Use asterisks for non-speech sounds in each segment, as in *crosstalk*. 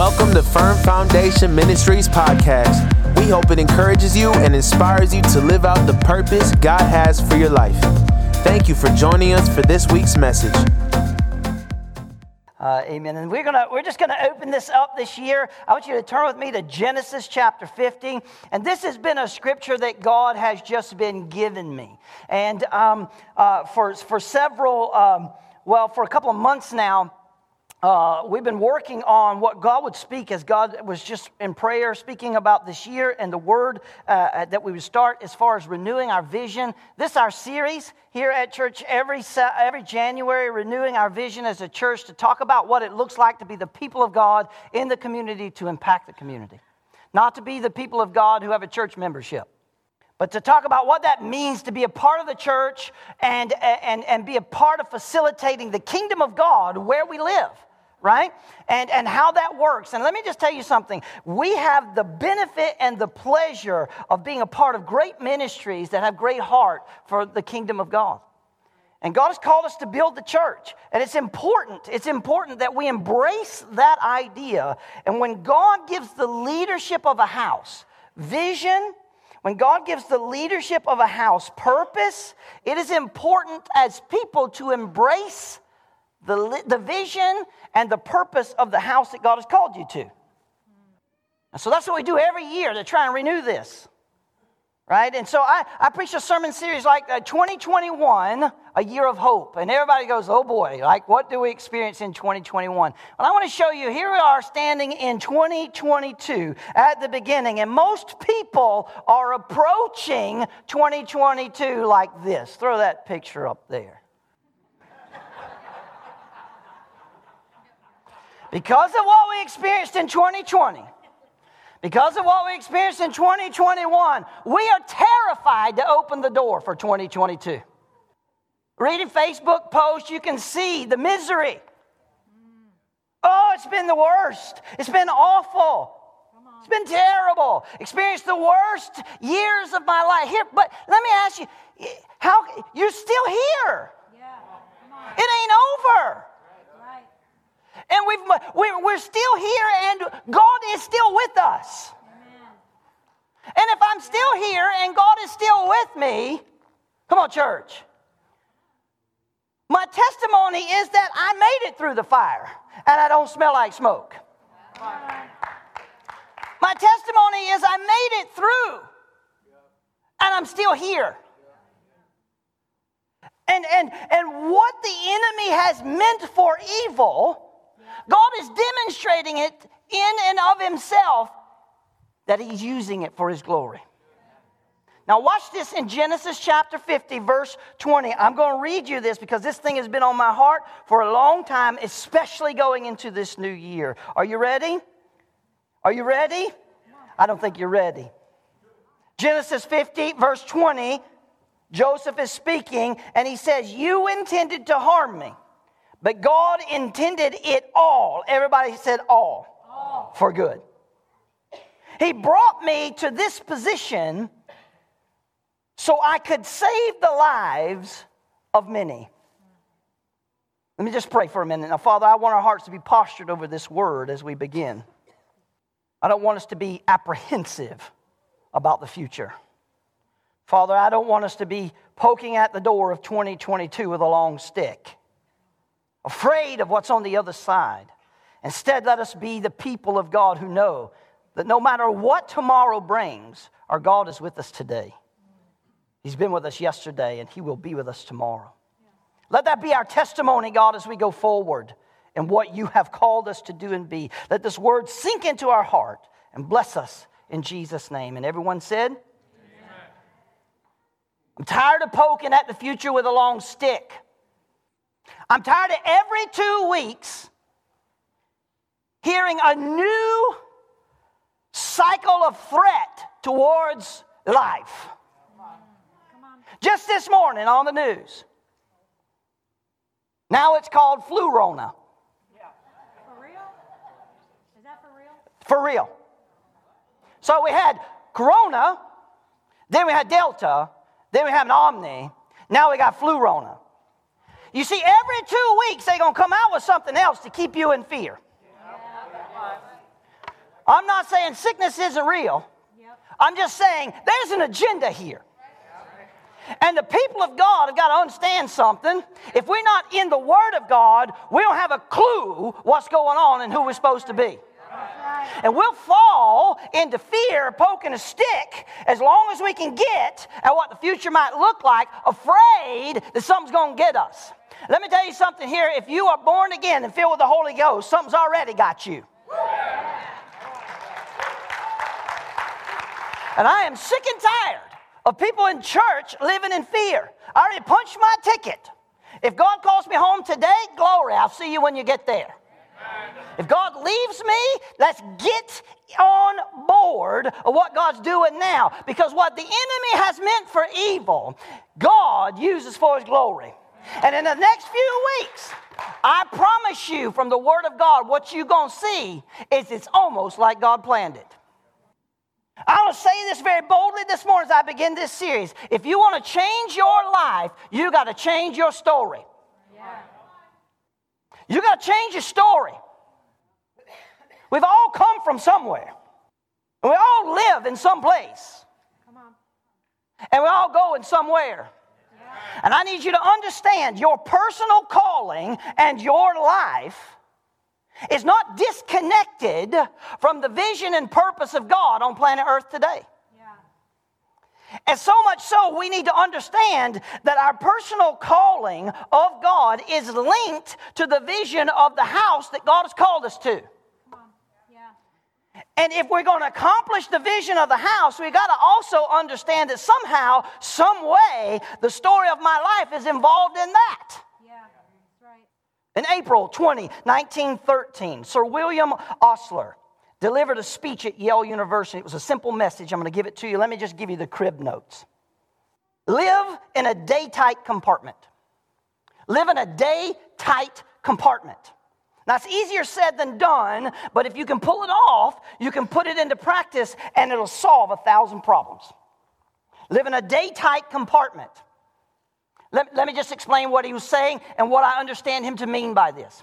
Welcome to Firm Foundation Ministries podcast. We hope it encourages you and inspires you to live out the purpose God has for your life. Thank you for joining us for this week's message. Uh, amen. And we're gonna we're just gonna open this up this year. I want you to turn with me to Genesis chapter 15, And this has been a scripture that God has just been given me. And um, uh, for for several um, well for a couple of months now uh, we've been working on what God would speak as God was just in prayer speaking about this year and the word uh, uh that we would start as far as renewing our vision. This our series here at church every, every January, renewing our vision as a church to talk about what it looks like to be the people of God in the community to impact the community. Not to be the people of God who have a church membership but to talk about what that means to be a part of the church and, and, and be a part of facilitating the kingdom of God where we live right? And, and how that works. And let me just tell you something. We have the benefit and the pleasure of being a part of great ministries that have great heart for the kingdom of God. And God has called us to build the church. And it's important, it's important that we embrace that idea. And when God gives the leadership of a house vision, when God gives the leadership of a house purpose, it is important as people to embrace the, the vision and the purpose of the house that God has called you to. And so that's what we do every year to try and renew this. Right? And so I, I preach a sermon series like uh, 2021, a year of hope. And everybody goes, oh boy, like what do we experience in 2021? Well, I want to show you, here we are standing in 2022 at the beginning. And most people are approaching 2022 like this. Throw that picture up there. Because of what we experienced in 2020, because of what we experienced in 2021, we are terrified to open the door for 2022. Reading Facebook posts, you can see the misery. Oh, it's been the worst. It's been awful. It's been terrible. Experienced the worst years of my life. Here, but let me ask you, how you're still here. Yeah. It ain't over. And we've, we're still here, and God is still with us. Amen. And if I'm still here and God is still with me, come on, church. My testimony is that I made it through the fire and I don't smell like smoke. My testimony is I made it through and I'm still here. And, and, and what the enemy has meant for evil, God is demonstrating it in and of himself that he's using it for his glory. Now, watch this in Genesis chapter 50, verse 20. I'm going to read you this because this thing has been on my heart for a long time, especially going into this new year. Are you ready? Are you ready? I don't think you're ready. Genesis 50, verse 20, Joseph is speaking, and he says, You intended to harm me but God intended it all. Everybody said all, all. for good. He brought me to this position so I could save the lives of many. Let me just pray for a minute. Now, Father, I want our hearts to be postured over this word as we begin. I don't want us to be apprehensive about the future. Father, I don't want us to be poking at the door of 2022 with a long stick afraid of what's on the other side. Instead, let us be the people of God who know that no matter what tomorrow brings, our God is with us today. He's been with us yesterday, and He will be with us tomorrow. Let that be our testimony, God, as we go forward and what you have called us to do and be. Let this word sink into our heart and bless us in Jesus' name. And everyone said, Amen. I'm tired of poking at the future with a long stick. I'm tired of every two weeks hearing a new cycle of threat towards life. Just this morning on the news. Now it's called flu rona. Yeah. For real? Is that for real? For real. So we had corona, then we had delta, then we have an omni, now we got flu rona. You see, every two weeks they're going to come out with something else to keep you in fear. I'm not saying sickness isn't real. I'm just saying there's an agenda here. And the people of God have got to understand something. If we're not in the Word of God, we don't have a clue what's going on and who we're supposed to be. And we'll fall into fear, poking a stick, as long as we can get at what the future might look like, afraid that something's going to get us. Let me tell you something here. If you are born again and filled with the Holy Ghost, something's already got you. And I am sick and tired of people in church living in fear. I already punched my ticket. If God calls me home today, glory, I'll see you when you get there. If God leaves me, let's get on board of what God's doing now. Because what the enemy has meant for evil, God uses for his glory. And in the next few weeks, I promise you from the Word of God, what you're going to see is it's almost like God planned it. I want to say this very boldly this morning as I begin this series. If you want to change your life, you got to change your story. You got to change your story. We've all come from somewhere. And we all live in some place. Come on. And we all go in somewhere. And I need you to understand your personal calling and your life is not disconnected from the vision and purpose of God on planet Earth today. Yeah. And so much so, we need to understand that our personal calling of God is linked to the vision of the house that God has called us to. Come on. Yeah. And if we're going to accomplish the vision of the house, we got to also understand that somehow, some way, the story of my life is involved in that. Yeah. Right. In April 20, 1913, Sir William Osler delivered a speech at Yale University. It was a simple message. I'm going to give it to you. Let me just give you the crib notes. Live in a day tight compartment. Live in a day tight compartment. Now, it's easier said than done, but if you can pull it off, you can put it into practice and it'll solve a thousand problems. Live in a day tight compartment. Let, let me just explain what he was saying and what I understand him to mean by this.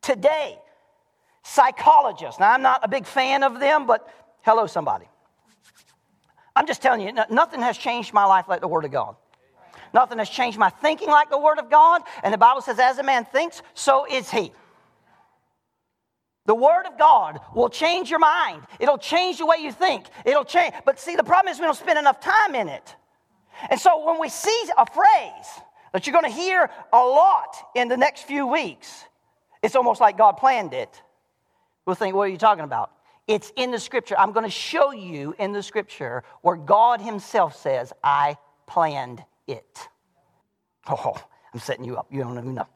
Today, psychologists, now I'm not a big fan of them, but hello, somebody. I'm just telling you, no- nothing has changed my life like the Word of God. Nothing has changed my thinking like the Word of God. And the Bible says, as a man thinks, so is he. The Word of God will change your mind. It'll change the way you think. It'll change. But see, the problem is we don't spend enough time in it. And so when we see a phrase that you're going to hear a lot in the next few weeks, it's almost like God planned it. We'll think, what are you talking about? It's in the scripture. I'm going to show you in the scripture where God Himself says, I planned it. Oh, I'm setting you up. You don't even know.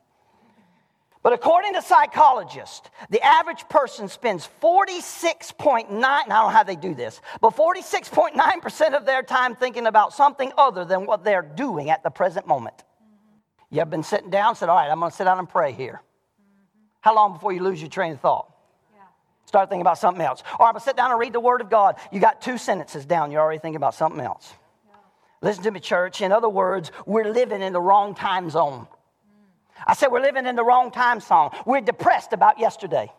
But according to psychologists, the average person spends 46.9, I don't know how they do this, but 46.9% of their time thinking about something other than what they're doing at the present moment. You have been sitting down, said, All right, I'm going to sit down and pray here. How long before you lose your train of thought? Yeah. Start thinking about something else. Or I'm going to sit down and read the Word of God. You got two sentences down, you're already thinking about something else. Listen to me, church. In other words, we're living in the wrong time zone. I said we're living in the wrong time song. We're depressed about yesterday.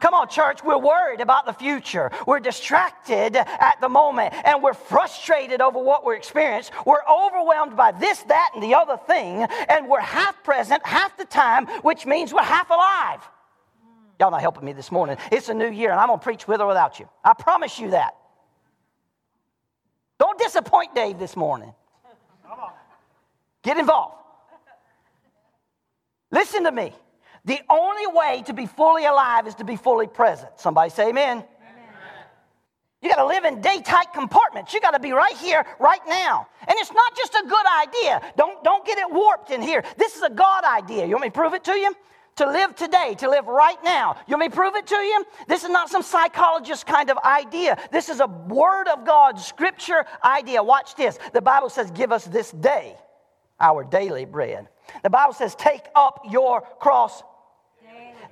Come on, church, we're worried about the future. We're distracted at the moment and we're frustrated over what we're experiencing. We're overwhelmed by this, that, and the other thing, and we're half present half the time, which means we're half alive. Y'all not helping me this morning. It's a new year and I'm going to preach with or without you. I promise you that. Don't disappoint Dave this morning. Get involved. Listen to me. The only way to be fully alive is to be fully present. Somebody say amen. You got to live in day tight compartments. You got to be right here, right now. And it's not just a good idea. Don't, don't get it warped in here. This is a God idea. You want me to prove it to you? To live today, to live right now. You want me to prove it to you? This is not some psychologist kind of idea. This is a Word of God, Scripture idea. Watch this. The Bible says, Give us this day our daily bread. The Bible says, Take up your cross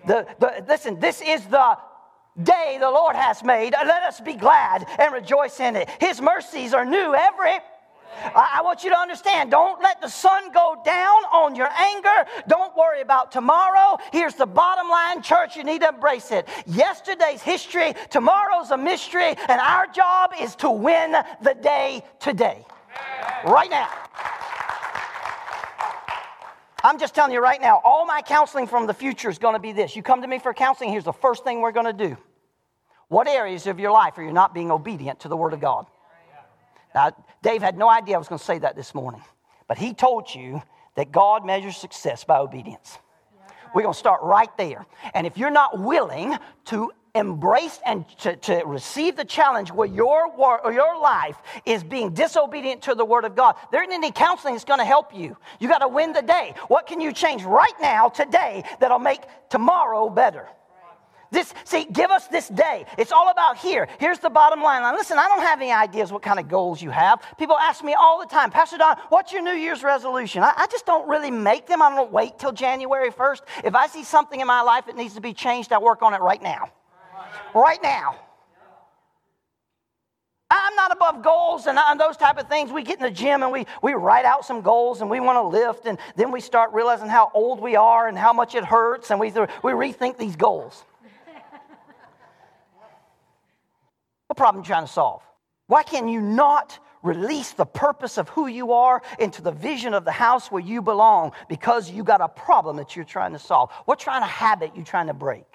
the, the, listen, this is the day the Lord has made. Let us be glad and rejoice in it. His mercies are new every. I, I want you to understand don't let the sun go down on your anger. Don't worry about tomorrow. Here's the bottom line, church, you need to embrace it. Yesterday's history, tomorrow's a mystery, and our job is to win the day today. Right now. I'm just telling you right now, all my counseling from the future is going to be this. You come to me for counseling, here's the first thing we're going to do. What areas of your life are you not being obedient to the Word of God? Now, Dave had no idea I was going to say that this morning, but he told you that God measures success by obedience. We're going to start right there. And if you're not willing to embrace and to, to receive the challenge where your, or your life is being disobedient to the Word of God, there isn't any counseling that's going to help you. You got to win the day. What can you change right now, today, that'll make tomorrow better? This, see, give us this day. It's all about here. Here's the bottom line. Now, listen, I don't have any ideas what kind of goals you have. People ask me all the time, Pastor Don, what's your New Year's resolution? I, I just don't really make them. I don't wait till January 1st. If I see something in my life that needs to be changed, I work on it right now. Right now. I'm not above goals and, and, those type of things. We get in the gym and we, we write out some goals and we want to lift, and then we start realizing how old we are and how much it hurts, and we, we rethink these goals. *laughs* What problem are you trying to solve? Why can you not release the purpose of who you are into the vision of the house where you belong because you got a problem that you're trying to solve? What kind of habit you trying to break?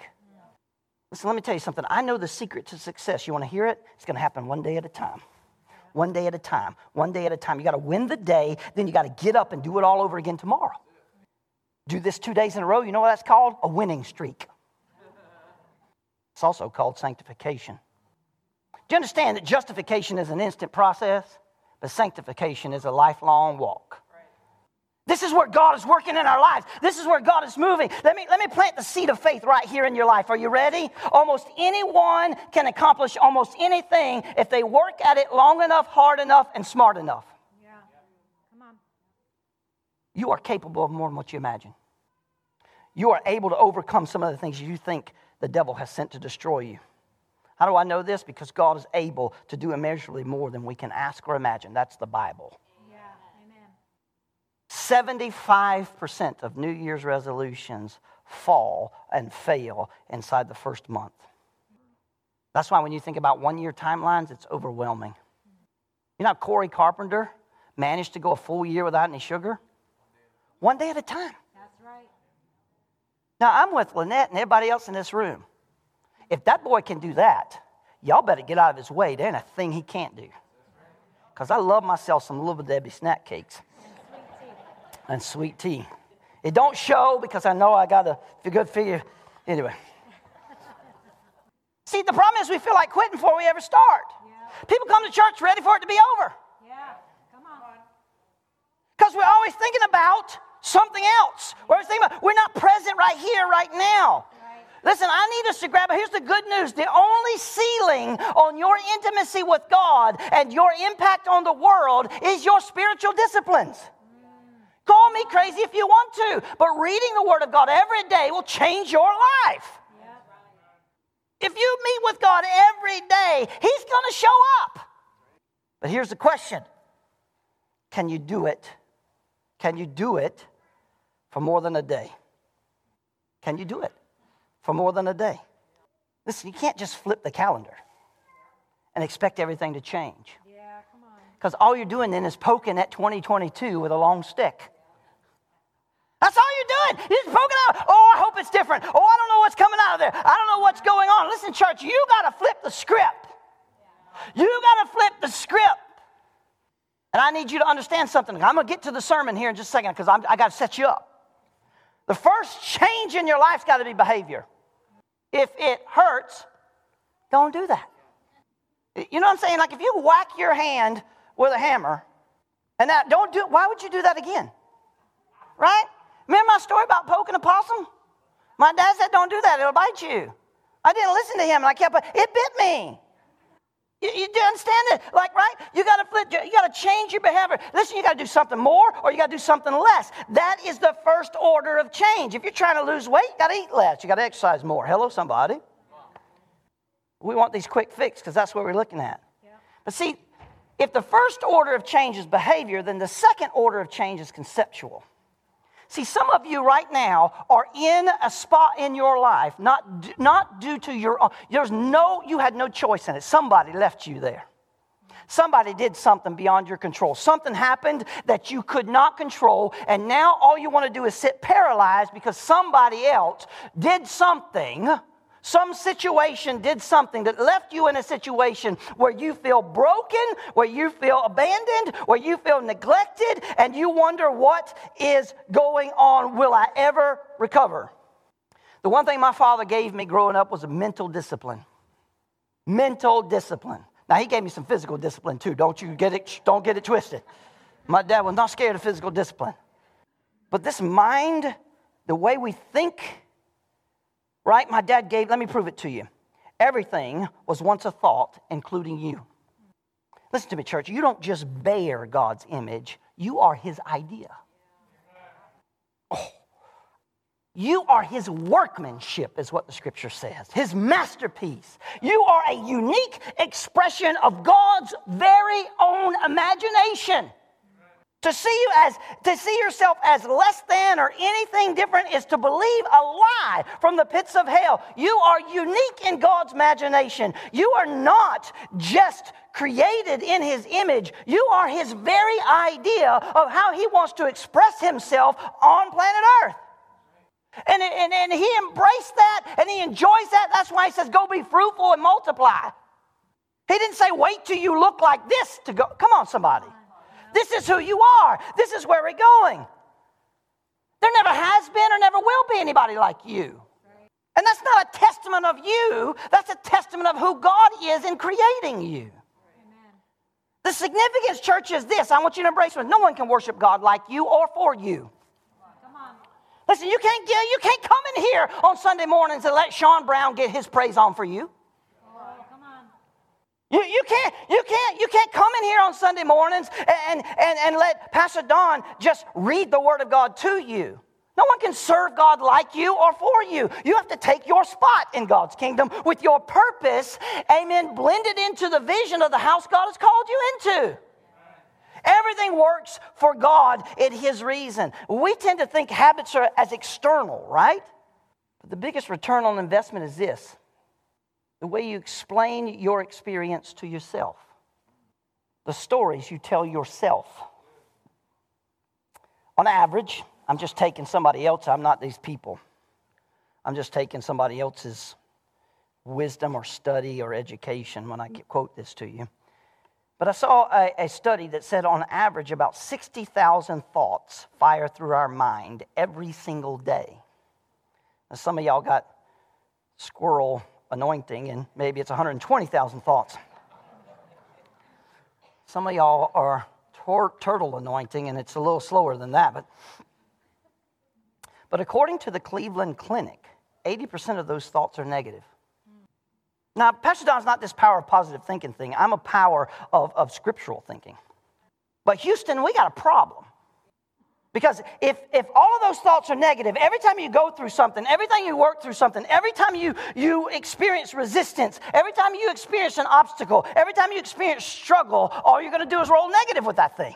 Listen, let me tell you something. I know the secret to success. You want to hear it? It's going to happen one day at a time. One day at a time. One day at a time. You got to win the day, then you got to get up and do it all over again tomorrow. Do this two days in a row. You know what that's called? A winning streak. It's also called sanctification. Do you understand that justification is an instant process, but sanctification is a lifelong walk? This is where God is working in our lives. This is where God is moving. Let me, let me plant the seed of faith right here in your life. Are you ready? Almost anyone can accomplish almost anything if they work at it long enough, hard enough, and smart enough. Yeah. Come on. You are capable of more than what you imagine. You are able to overcome some of the things you think the devil has sent to destroy you. How do I know this? Because God is able to do immeasurably more than we can ask or imagine. That's the Bible. Yeah, amen. 75% of New Year's resolutions fall and fail inside the first month. That's why when you think about one year timelines, it's overwhelming. You know Corey Carpenter managed to go a full year without any sugar? One day at a time. That's right. Now, I'm with Lynette and everybody else in this room. If that boy can do that, y'all better get out of his way. There ain't a thing he can't do. Because I love myself some Little Debbie snack cakes and sweet tea. It don't show because I know I got a good figure. Anyway. See, the problem is we feel like quitting before we ever start. Yeah. People come to church ready for it to be over Yeah. Come on. because we're always thinking about something else. We're always thinking about, we're not present right here, right now. Right. Listen, I need us to grab it. Here's the good news the only ceiling on your intimacy with God and your impact on the world is your spiritual disciplines. Call me crazy if you want to, but reading the Word of God every day will change your life. If you meet with God every day, He's going to show up. But here's the question Can you do it? Can you do it for more than a day? Can you do it for more than a day? Listen, you can't just flip the calendar and expect everything to change. Because all you're doing then is poking at 2022 with a long stick. That's all you're doing. You're just poking out. Oh, I hope it's different. Oh, I don't know what's coming out of there. I don't know what's going on. Listen, church, you got to flip the script. You got to flip the script. And I need you to understand something. I'm going to get to the sermon here in just a second because I got to set you up. The first change in your life's got to be behavior. If it hurts, don't do that. You know what I'm saying? Like if you whack your hand with a hammer, and that don't do why would you do that again? Right? Remember my story about poking a possum? My dad said, Don't do that, it'll bite you. I didn't listen to him and I kept it bit me. You, you understand it? Like, right? You got to flip. You got to change your behavior. Listen, you got to do something more, or you got to do something less. That is the first order of change. If you're trying to lose weight, you got to eat less. You got to exercise more. Hello, somebody. We want these quick fix because that's what we're looking at. Yeah. But see, If the first order of change is behavior, then the second order of change is conceptual. See, some of you right now are in a spot in your life, not, not due to your own, there's no, you had no choice in it. Somebody left you there. Somebody did something beyond your control. Something happened that you could not control, and now all you want to do is sit paralyzed because somebody else did something some situation did something that left you in a situation where you feel broken, where you feel abandoned, where you feel neglected, and you wonder what is going on. Will I ever recover? The one thing my father gave me growing up was a mental discipline. Mental discipline. Now he gave me some physical discipline too. Don't you get it? Don't get it twisted. My dad was not scared of physical discipline, but this mind, the way we think, right? My dad gave, let me prove it to you. Everything was once a thought, including you. Listen to me, church. You don't just bear God's image, you are his idea. Oh. You are his workmanship, is what the scripture says, his masterpiece. You are a unique expression of God's very own imagination. To see you as to see yourself as less than or anything different is to believe a lie from the pits of hell. You are unique in God's imagination. You are not just created in his image. You are his very idea of how he wants to express himself on planet Earth. And, and, and he embraced that and he enjoys that. That's why he says, Go be fruitful and multiply. He didn't say, Wait till you look like this to go. Come on, somebody. This is who you are. This is where we're going. There never has been or never will be anybody like you. And that's not a testament of you, that's a testament of who God is in creating you. The significance, church, is this. I want you to embrace it. No one can worship God like you or for you. Listen, you can't get, you can't come in here on Sunday mornings and let Sean Brown get his praise on for you. You, you, can't, you, can't, you can't come in here on Sunday mornings and, and, and let Pastor Don just read the Word of God to you. No one can serve God like you or for you. You have to take your spot in God's kingdom with your purpose, amen, blended into the vision of the house God has called you into. Everything works for God in His reason. We tend to think habits are as external, right? But the biggest return on investment is this the way you explain your experience to yourself, the stories you tell yourself. On average, I'm just taking somebody else, I'm not these people. I'm just taking somebody else's wisdom or study or education when I quote this to you. But I saw a, a study that said on average about 60,000 thoughts fire through our mind every single day. Now, some of y'all got squirrel anointing, and maybe it's 120,000 thoughts. Some of y'all are turtle anointing, and it's a little slower than that. But, but according to the Cleveland Clinic, 80% of those thoughts are negative. Now, Pastor Don's not this power of positive thinking thing. I'm a power of, of scriptural thinking. But Houston, we got a problem. Because if, if all of those thoughts are negative, every time you go through something, every time you work through something, every time you, you experience resistance, every time you experience an obstacle, every time you experience struggle, all you're going to do is roll negative with that thing.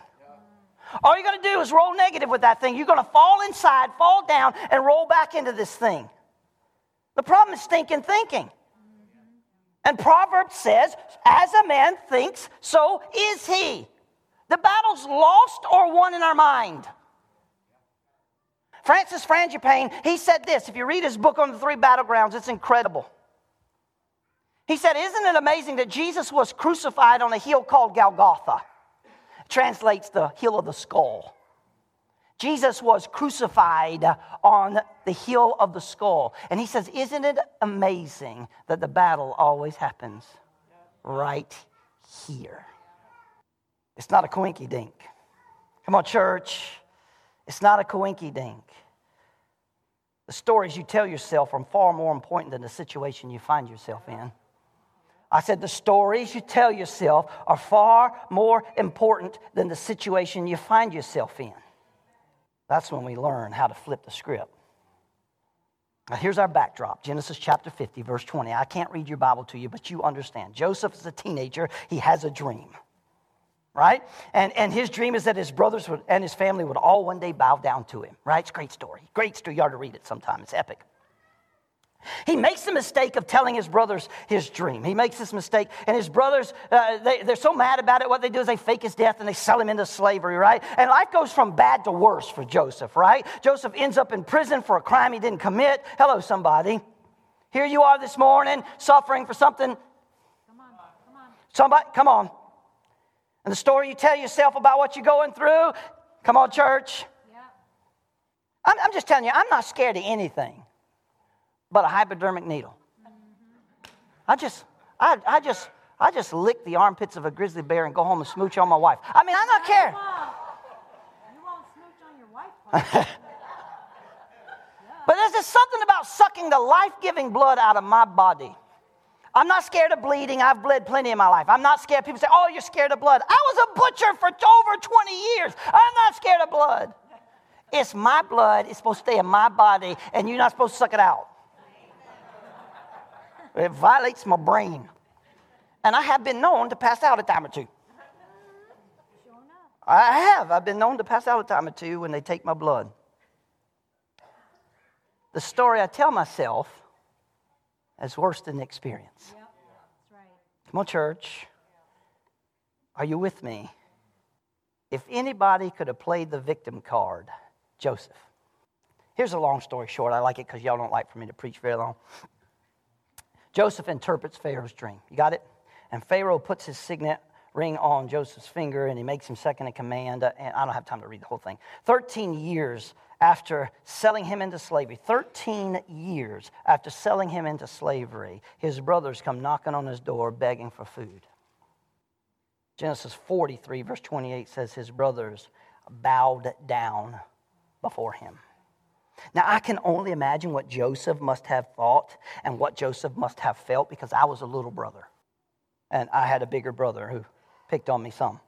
All you're going to do is roll negative with that thing. You're going to fall inside, fall down, and roll back into this thing. The problem is stinking thinking. And Proverbs says, as a man thinks, so is he. The battle's lost or won in our mind. Francis Frangipane, he said this. If you read his book on the three battlegrounds, it's incredible. He said, Isn't it amazing that Jesus was crucified on a hill called Golgotha? Translates the hill of the skull. Jesus was crucified on the hill of the skull. And he says, Isn't it amazing that the battle always happens right here? It's not a coinky dink. Come on, church. It's not a coinky dink. The stories you tell yourself are far more important than the situation you find yourself in. I said the stories you tell yourself are far more important than the situation you find yourself in. That's when we learn how to flip the script. Now, here's our backdrop Genesis chapter 50, verse 20. I can't read your Bible to you, but you understand. Joseph is a teenager, he has a dream. Right? And, and his dream is that his brothers would, and his family would all one day bow down to him, right? It's a great story. Great story. You ought to read it sometime. It's epic. He makes the mistake of telling his brothers his dream. He makes this mistake, and his brothers, uh, they, they're so mad about it. What they do is they fake his death and they sell him into slavery, right? And life goes from bad to worse for Joseph, right? Joseph ends up in prison for a crime he didn't commit. Hello, somebody. Here you are this morning, suffering for something. Come on, come on. Somebody, come on. And the story you tell yourself about what you're going through, come on, church. Yeah. I'm, I'm just telling you, I'm not scared of anything but a hypodermic needle. Mm-hmm. I just, I, I just, I just lick the armpits of a grizzly bear and go home and smooch on my wife. I mean, I'm not care. You won't smooch on your wife. *laughs* But there's just something about sucking the life-giving blood out of my body. I'm not scared of bleeding. I've bled plenty in my life. I'm not scared. People say, "Oh, you're scared of blood." I was a butcher for over 20 years. I'm not scared of blood. It's my blood. It's supposed to stay in my body, and you're not supposed to suck it out. It violates my brain. And I have been known to pass out a time or two. I have. I've been known to pass out a time or two when they take my blood. The story I tell myself is worse than the experience. Yep. That's right. Come on, church. Are you with me? If anybody could have played the victim card, Joseph. Here's a long story short. I like it because y'all don't like for me to preach very long. Joseph interprets Pharaoh's dream. You got it? And Pharaoh puts his signet ring on Joseph's finger and he makes him second in command. Uh, And I don't have time to read the whole thing. 13 years after selling him into slavery, 13 years after selling him into slavery, his brothers come knocking on his door begging for food. Genesis 43, verse 28 says his brothers bowed down before him. Now, I can only imagine what Joseph must have thought and what Joseph must have felt because I was a little brother. And I had a bigger brother who picked on me some.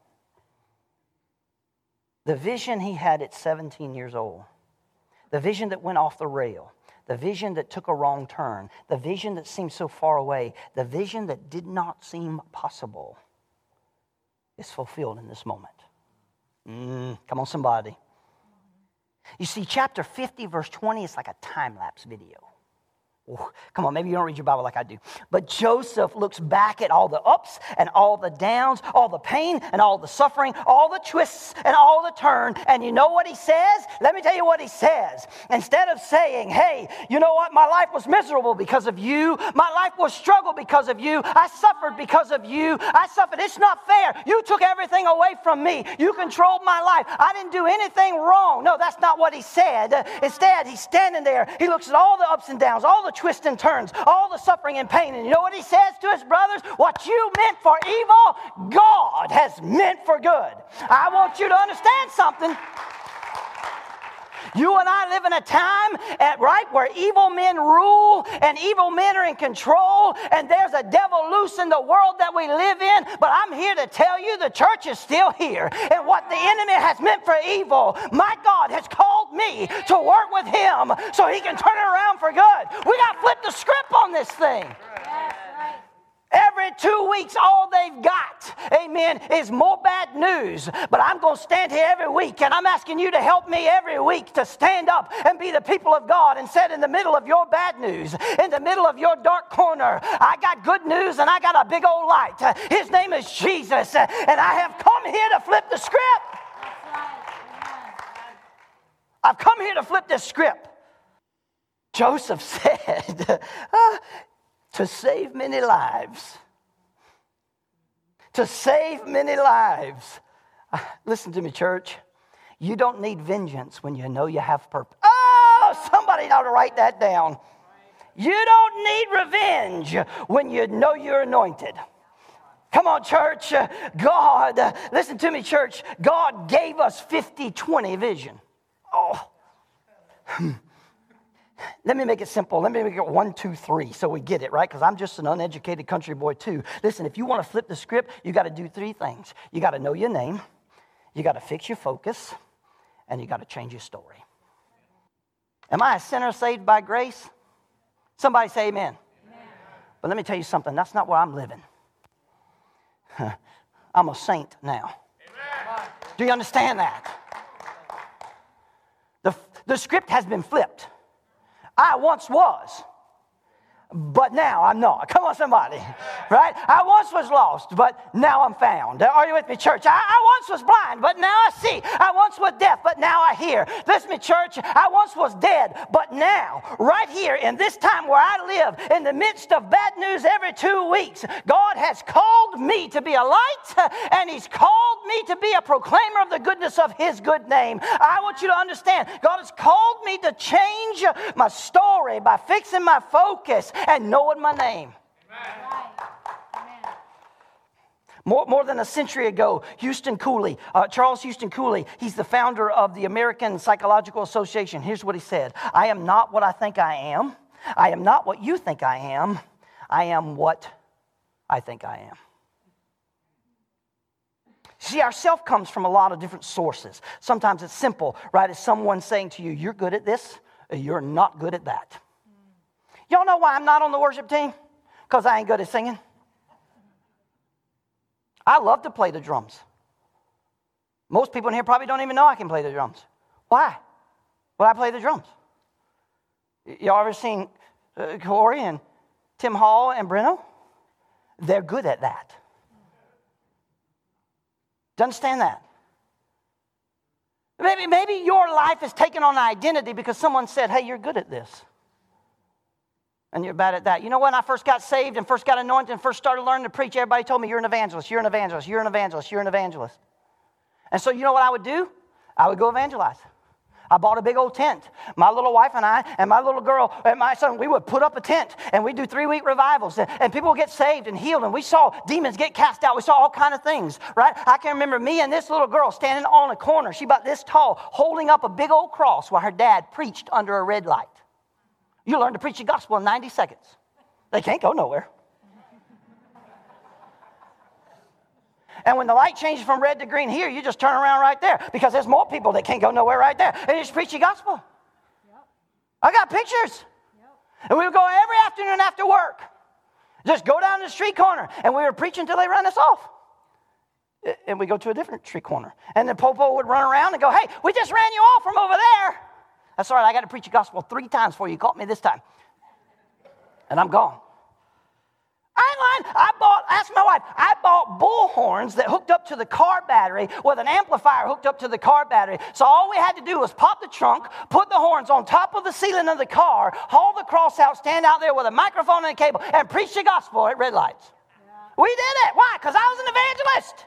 The vision he had at 17 years old, the vision that went off the rail, the vision that took a wrong turn, the vision that seemed so far away, the vision that did not seem possible is fulfilled in this moment. Mm, come on, somebody. You see, chapter 50, verse 20 is like a time lapse video. Come on, maybe you don't read your Bible like I do. But Joseph looks back at all the ups and all the downs, all the pain and all the suffering, all the twists and all the turn. And you know what he says? Let me tell you what he says. Instead of saying, hey, you know what? My life was miserable because of you. My life was struggle because of you. I suffered because of you. I suffered. It's not fair. You took everything away from me. You controlled my life. I didn't do anything wrong. No, that's not what he said. Instead, he's standing there. He looks at all the ups and downs, all the twists and turns, all the suffering and pain. And you know what he says to his brothers? What you meant for evil, God has meant for good. I want you to understand something. You and I live in a time, at, right, where evil men rule and evil men are in control, and there's a devil loose in the world that we live in. But I'm here to tell you the church is still here. And what the enemy has meant for evil, my God has called me to work with him so he can turn it around for good. We got to flip the script on this thing. Every two weeks, all they've got, amen, is more bad news. But I'm going to stand here every week, and I'm asking you to help me every week to stand up and be the people of God and sit in the middle of your bad news, in the middle of your dark corner. I got good news, and I got a big old light. His name is Jesus, and I have come here to flip the script. I've come here to flip this script. Joseph *laughs* said, "Ah, to save many lives. To save many lives. Ah, Listen to me, church. You don't need vengeance when you know you have purpose. Oh, somebody ought to write that down. You don't need revenge when you know you're anointed. Come on, church. Uh, God, uh, listen to me, church. God gave us 50 20 vision. Oh, hmm. Let me make it simple. Let me make it one, two, three, so we get it, right? Because I'm just an uneducated country boy, too. Listen, if you want to flip the script, you got to do three things. You got to know your name, you got to fix your focus, and you got to change your story. Am I a sinner saved by grace? Somebody say amen. But let me tell you something that's not where I'm living. *laughs* I'm a saint now. Do you understand that? The, the script has been flipped. I once was, but now I'm not. Come on, somebody. Right? I once was lost, but now I'm found. Are you with me, church? I, I, once was blind, but now I see. I once was deaf, but now I hear. Listen, me, church. I once was dead, but now, right here in this time where I live, in the midst of bad news every two weeks, God has called me to be a light, and He's called me to be a proclaimer of the goodness of His good name. I want you to understand, God has called me to change my story by fixing my focus and knowing my name. More, more than a century ago, Houston Cooley, uh, Charles Houston Cooley, he's the founder of the American Psychological Association. Here's what he said I am not what I think I am. I am not what you think I am. I am what I think I am. See, our self comes from a lot of different sources. Sometimes it's simple, right? It's someone saying to you, You're good at this, you're not good at that. Y'all know why I'm not on the worship team? Because I ain't good at singing. I love to play the drums. Most people in here probably don't even know I can play the drums. Why? Well, I play the drums. Y'all ever seen uh, Corey and Tim Hall and Breno? They're good at that. Do you understand that? Maybe, maybe your life is taken on an identity because someone said, hey, you're good at this and you're bad at that. You know, when I first got saved and first got anointed and first started learning to preach, everybody told me, You're an evangelist, you're an evangelist, you're an evangelist, you're an evangelist. And so, you know what I would do? I would go evangelize. I bought a big old tent. My little wife and I, and my little girl, and my son, we would put up a tent and we'd do three week revivals. And, and people would get saved and healed. And we saw demons get cast out. We saw all kind of things, right? I can remember me and this little girl standing on a corner. She about this tall, holding up a big old cross while her dad preached under a red light. You learn to preach the gospel in 90 seconds. They can't go nowhere. And when the light changes from red to green here, you just turn around right there because there's more people that can't go nowhere right there. And you just preach the gospel. Yep. I got pictures. Yep. And we would go every afternoon after work. Just go down to the street corner. And we were preaching until they ran us off. And we go to a different street corner. And the popo would run around and go, Hey, we just ran you off from over there. That's all right, I got to preach the gospel three times for you. You caught me this time. And I'm gone. I ain't lying. I bought, ask my wife, I bought bull horns that hooked up to the car battery with an amplifier hooked up to the car battery. So all we had to do was pop the trunk, put the horns on top of the ceiling of the car, haul the cross out, stand out there with a microphone and a cable, and preach the gospel at red lights. Yeah. We did it. Why? Because I was an evangelist.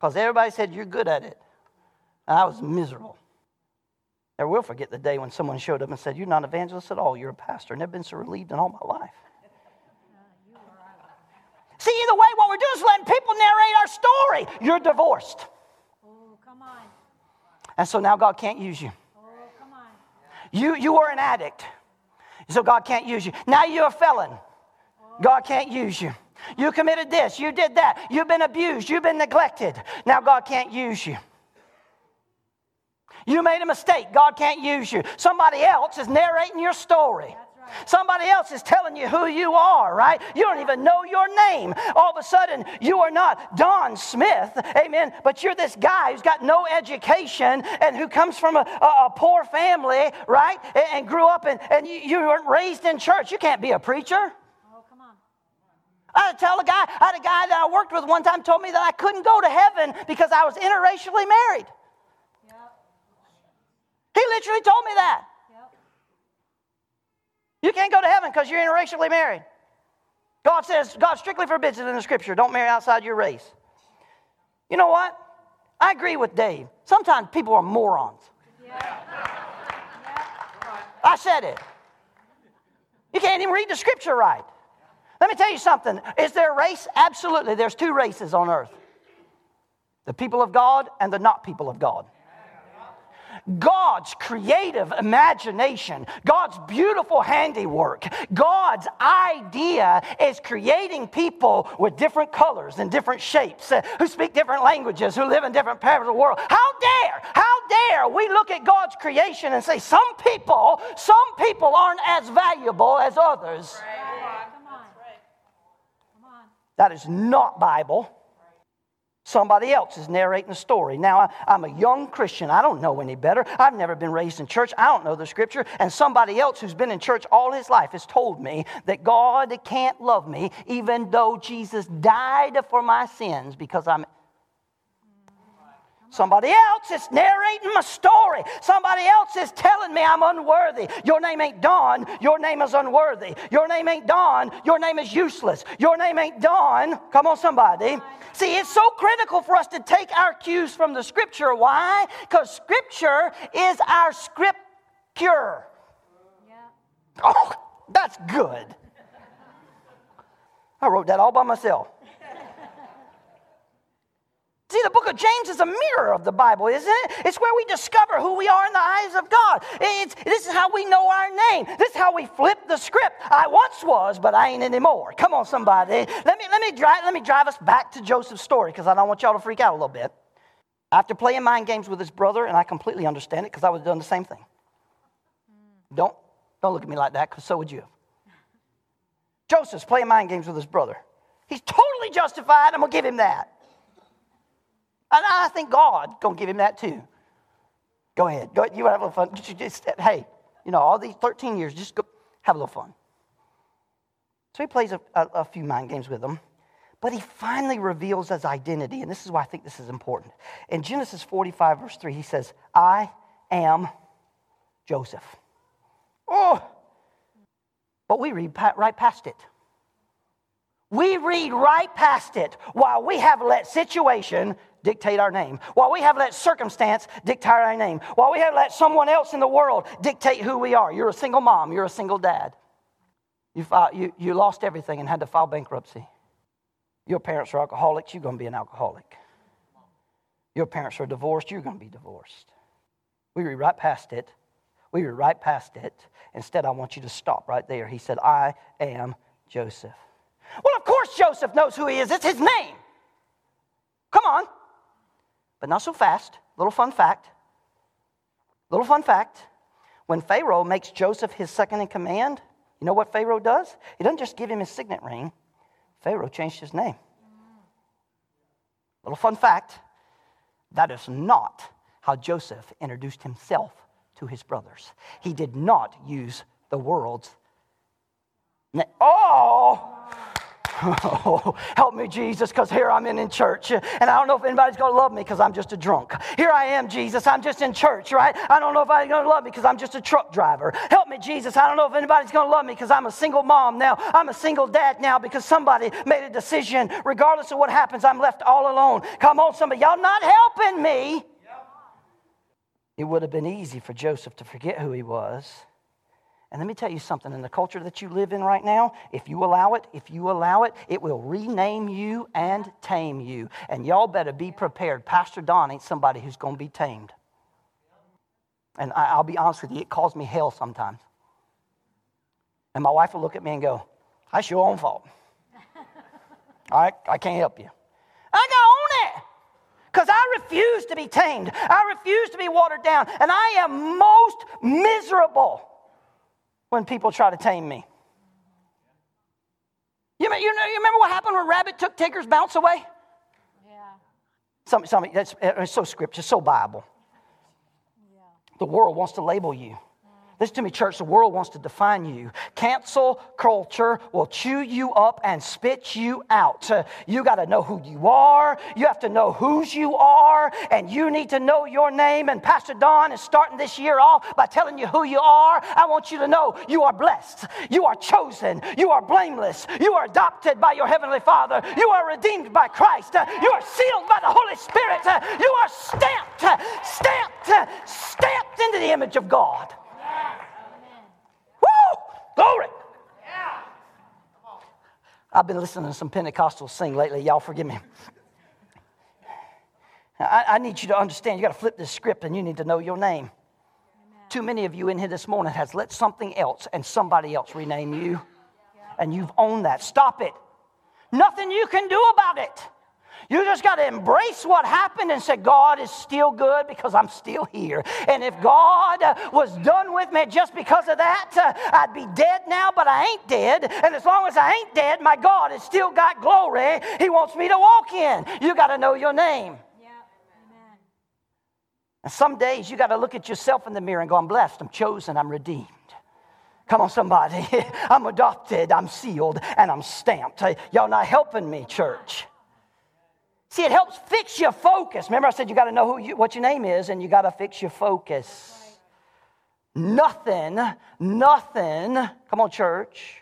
Because everybody said, You're good at it. And I was miserable. Never will forget the day when someone showed up and said, You're not an evangelist at all, you're a pastor. Never been so relieved in all my life. See, either way, what we're doing is letting people narrate our story. You're divorced. Oh, come on. And so now God can't use you. Oh, come on. You, you were an addict. So God can't use you. Now you're a felon. Oh. God can't use you. You committed this, you did that, you've been abused, you've been neglected. Now God can't use you. You made a mistake. God can't use you. Somebody else is narrating your story. Somebody else is telling you who you are, right? You don't even know your name. All of a sudden, you are not Don Smith, amen, but you're this guy who's got no education and who comes from a, a, poor family, right? And, and, grew up and, and you, you weren't raised in church. You can't be a preacher. Oh, come on. I tell a guy, I had a guy that I worked with one time told me that I couldn't go to heaven because I was interracially married. He literally told me that. Yep. You can't go to heaven because you're interracially married. God says, God strictly forbids it in the scripture. Don't marry outside your race. You know what? I agree with Dave. Sometimes people are morons. Yeah. I said it. You can't even read the scripture right. Let me tell you something. Is there a race? Absolutely. There's two races on earth the people of God and the not people of God. God's creative imagination, God's beautiful handiwork, God's idea is creating people with different colors and different shapes, uh, who speak different languages, who live in different parts of the world. How dare, how dare we look at God's creation and say some people, some people aren't as valuable as others? That is not Bible. Somebody else is narrating the story. Now, I'm a young Christian. I don't know any better. I've never been raised in church. I don't know the scripture. And somebody else who's been in church all his life has told me that God can't love me even though Jesus died for my sins because I'm Somebody else is narrating my story. Somebody else is telling me I'm unworthy. Your name ain't Don. Your name is unworthy. Your name ain't Don. Your name is useless. Your name ain't Don. Come on, somebody. See, it's so critical for us to take our cues from the scripture. Why? Because scripture is our script cure. Yeah. Oh, that's good. I wrote that all by myself. See, the book of James is a mirror of the Bible, isn't it? It's where we discover who we are in the eyes of God. It's, this is how we know our name. This is how we flip the script. I once was, but I ain't anymore. Come on, somebody. Let me, let me, drive, let me drive us back to Joseph's story because I don't want y'all to freak out a little bit. After playing mind games with his brother, and I completely understand it because I would have done the same thing. Don't, don't look at me like that because so would you. Joseph's playing mind games with his brother. He's totally justified. I'm going to give him that. And I think God gonna give him that too. Go ahead. Go ahead. You have a little fun. Just, just, hey, you know, all these 13 years, just go have a little fun. So he plays a, a, a few mind games with them. But he finally reveals his identity, and this is why I think this is important. In Genesis 45, verse 3, he says, I am Joseph. Oh, but we read right past it. We read right past it while we have let situation dictate our name, while we have let circumstance dictate our name, while we have let someone else in the world dictate who we are. You're a single mom, you're a single dad. You, you, you lost everything and had to file bankruptcy. Your parents are alcoholics, you're going to be an alcoholic. Your parents are divorced, you're going to be divorced. We read right past it. We read right past it. Instead, I want you to stop right there. He said, I am Joseph. Well, of course, Joseph knows who he is. It's his name. Come on. But not so fast. Little fun fact. Little fun fact. When Pharaoh makes Joseph his second in command, you know what Pharaoh does? He doesn't just give him his signet ring, Pharaoh changed his name. Little fun fact that is not how Joseph introduced himself to his brothers. He did not use the world's. Oh! Oh, *laughs* help me, Jesus, because here I'm in, in church. And I don't know if anybody's going to love me because I'm just a drunk. Here I am, Jesus. I'm just in church, right? I don't know if anybody's going to love me because I'm just a truck driver. Help me, Jesus. I don't know if anybody's going to love me because I'm a single mom now. I'm a single dad now because somebody made a decision. Regardless of what happens, I'm left all alone. Come on, somebody. Y'all not helping me. It would have been easy for Joseph to forget who he was and let me tell you something in the culture that you live in right now, if you allow it, if you allow it, it will rename you and tame you. And y'all better be prepared. Pastor Don ain't somebody who's going to be tamed. And I, will be honest with you, it calls me hell sometimes. And my wife will look at me and go, That's your own fault. *laughs* Right, I can't help you. I got on it because I refuse to be tamed. I refuse to be watered down. And I am most miserable when people try to tame me. You, you, know, you remember what happened when Rabbit took Tigger's bounce away? Yeah. Some, some, that's, it's so scripture, so Bible. Yeah. The world wants to label you. Listen to me, church. The world wants to define you. Cancel culture will chew you up and spit you out. Uh, you got to know who you are. You have to know whose you are, and you need to know your name. And Pastor Don is starting this year off by telling you who you are. I want you to know you are blessed. You are chosen. You are blameless. You are adopted by your Heavenly Father. You are redeemed by Christ. Uh, you are sealed by the Holy Spirit. Uh, you are stamped, stamped, stamped into the image of God. Glory. I've been listening to some Pentecostals sing lately. Y'all forgive me. I, I need you to understand. You got to flip this script, and you need to know your name. Amen. Too many of you in here this morning has let something else and somebody else rename you, yeah. and you've owned that. Stop it. Nothing you can do about it. You just got to embrace what happened and say, God is still good because I'm still here. And if God was done with me just because of that, uh, I'd be dead now, but I ain't dead. And as long as I ain't dead, my God has still got glory He wants me to walk in. You got to know your name. Yeah. And some days you got to look at yourself in the mirror and go, I'm blessed, I'm chosen, I'm redeemed. Come on, somebody. *laughs* I'm adopted, I'm sealed, and I'm stamped. Y'all not helping me, church. See, it helps fix your focus. Remember, I said you got to know who you, what your name is, and you got to fix your focus. Nothing, nothing, come on, church,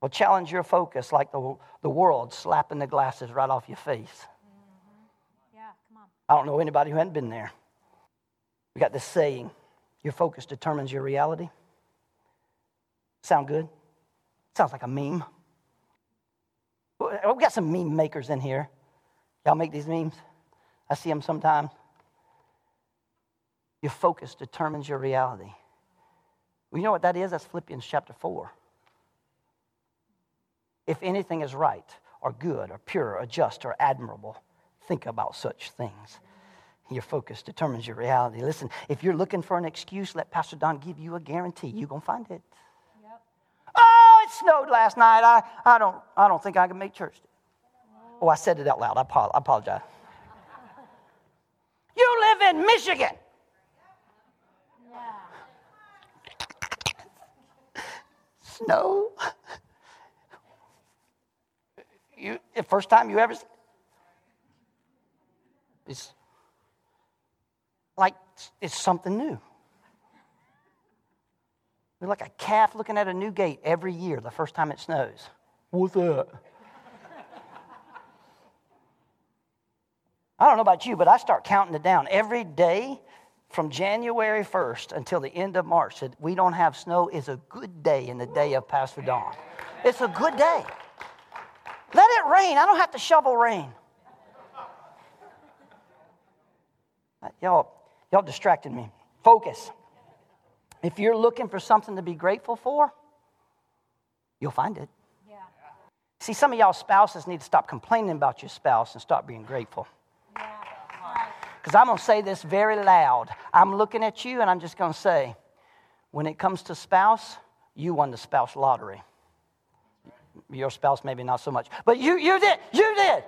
will challenge your focus like the, the world slapping the glasses right off your face. Mm-hmm. Yeah, come on. I don't know anybody who hadn't been there. We got this saying your focus determines your reality. Sound good? Sounds like a meme. We got some meme makers in here. Y'all make these memes? I see them sometimes. Your focus determines your reality. Well, you know what that is? That's Philippians chapter 4. If anything is right, or good, or pure, or just, or admirable, think about such things. Your focus determines your reality. Listen, if you're looking for an excuse, let Pastor Don give you a guarantee. You're going to find it. It snowed last night. I, I, don't, I don't think I can make church. Oh, I said it out loud. I apologize. You live in Michigan. Snow. You, the first time you ever. It's like it's something new. We're like a calf looking at a new gate every year the first time it snows. What's that? I don't know about you, but I start counting it down. Every day from January 1st until the end of March that we don't have snow is a good day in the day of Pastor Don. It's a good day. Let it rain. I don't have to shovel rain. Y'all, y'all distracted me. Focus. If you're looking for something to be grateful for, you'll find it. Yeah. See, some of y'all spouses need to stop complaining about your spouse and start being grateful. Yeah. Because I'm going to say this very loud. I'm looking at you and I'm just going to say, when it comes to spouse, you won the spouse lottery. Your spouse, maybe not so much, but you, you did. You did.